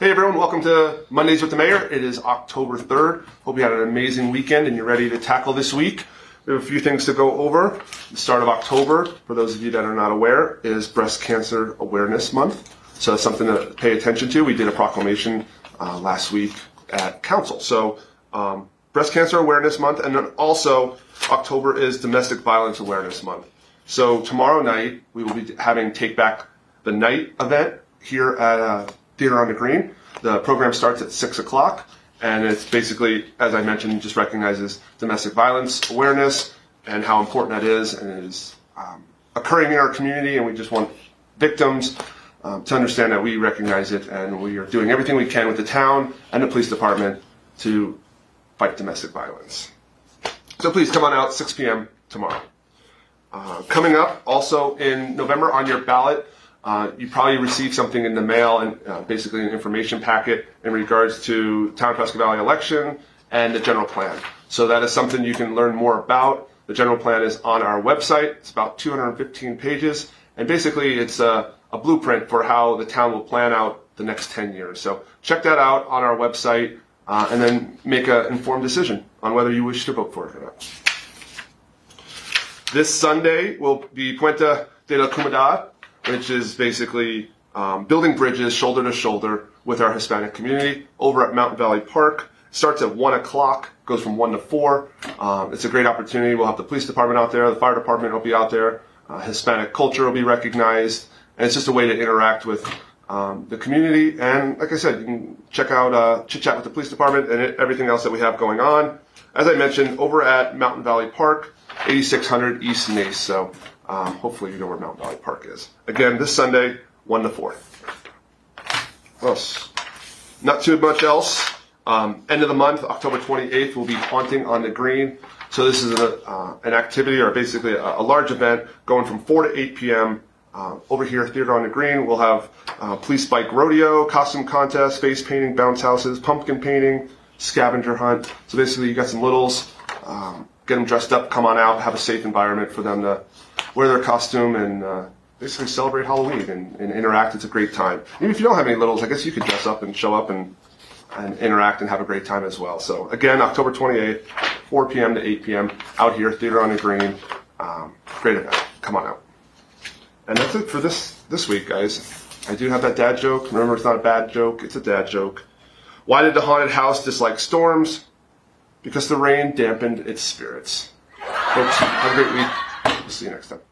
Hey everyone, welcome to Mondays with the Mayor. It is October 3rd. Hope you had an amazing weekend and you're ready to tackle this week. We have a few things to go over. The start of October, for those of you that are not aware, is Breast Cancer Awareness Month. So that's something to pay attention to. We did a proclamation uh, last week at Council. So um, Breast Cancer Awareness Month, and then also October is Domestic Violence Awareness Month. So tomorrow night we will be having Take Back the Night event here at uh, Theater on the Green. The program starts at six o'clock, and it's basically, as I mentioned, just recognizes domestic violence awareness and how important that is, and is um, occurring in our community, and we just want victims um, to understand that we recognize it, and we are doing everything we can with the town and the police department to fight domestic violence. So please come on out 6 p.m. tomorrow. Uh, coming up also in November on your ballot, uh, you probably received something in the mail and uh, basically an information packet in regards to Town of Prescott Valley election and the general plan. So that is something you can learn more about. The general plan is on our website. It's about 215 pages, and basically it's a, a blueprint for how the town will plan out the next 10 years. So check that out on our website, uh, and then make an informed decision on whether you wish to vote for it or not. This Sunday will be Puente de la Comunidad, which is basically um, building bridges shoulder to shoulder with our Hispanic community over at Mountain Valley Park. Starts at 1 o'clock, goes from 1 to 4. Um, it's a great opportunity. We'll have the police department out there, the fire department will be out there, uh, Hispanic culture will be recognized, and it's just a way to interact with um, the community. And like I said, you can check out uh, Chit Chat with the police department and it, everything else that we have going on. As I mentioned, over at Mountain Valley Park, 8600 East Nace. So um, hopefully you know where Mountain Valley Park is. Again, this Sunday, 1 to 4. What else? Not too much else. Um, end of the month, October 28th, we'll be haunting on the green. So this is a, uh, an activity or basically a, a, large event going from 4 to 8 p.m. Uh, over here, Theater on the Green, we'll have uh, police bike rodeo, costume contest, face painting, bounce houses, pumpkin painting, scavenger hunt. So basically, you got some littles, um, get them dressed up, come on out, have a safe environment for them to wear their costume and uh, basically celebrate Halloween and, and, interact. It's a great time. Even if you don't have any littles, I guess you could dress up and show up and and interact and have a great time as well. So again, October 28th, 4 p.m. to 8 p.m. out here, Theater on the Green. Um, great event. Come on out. And that's it for this this week, guys. I do have that dad joke. Remember, it's not a bad joke; it's a dad joke. Why did the haunted house dislike storms? Because the rain dampened its spirits. Folks, have a great week. We'll see you next time.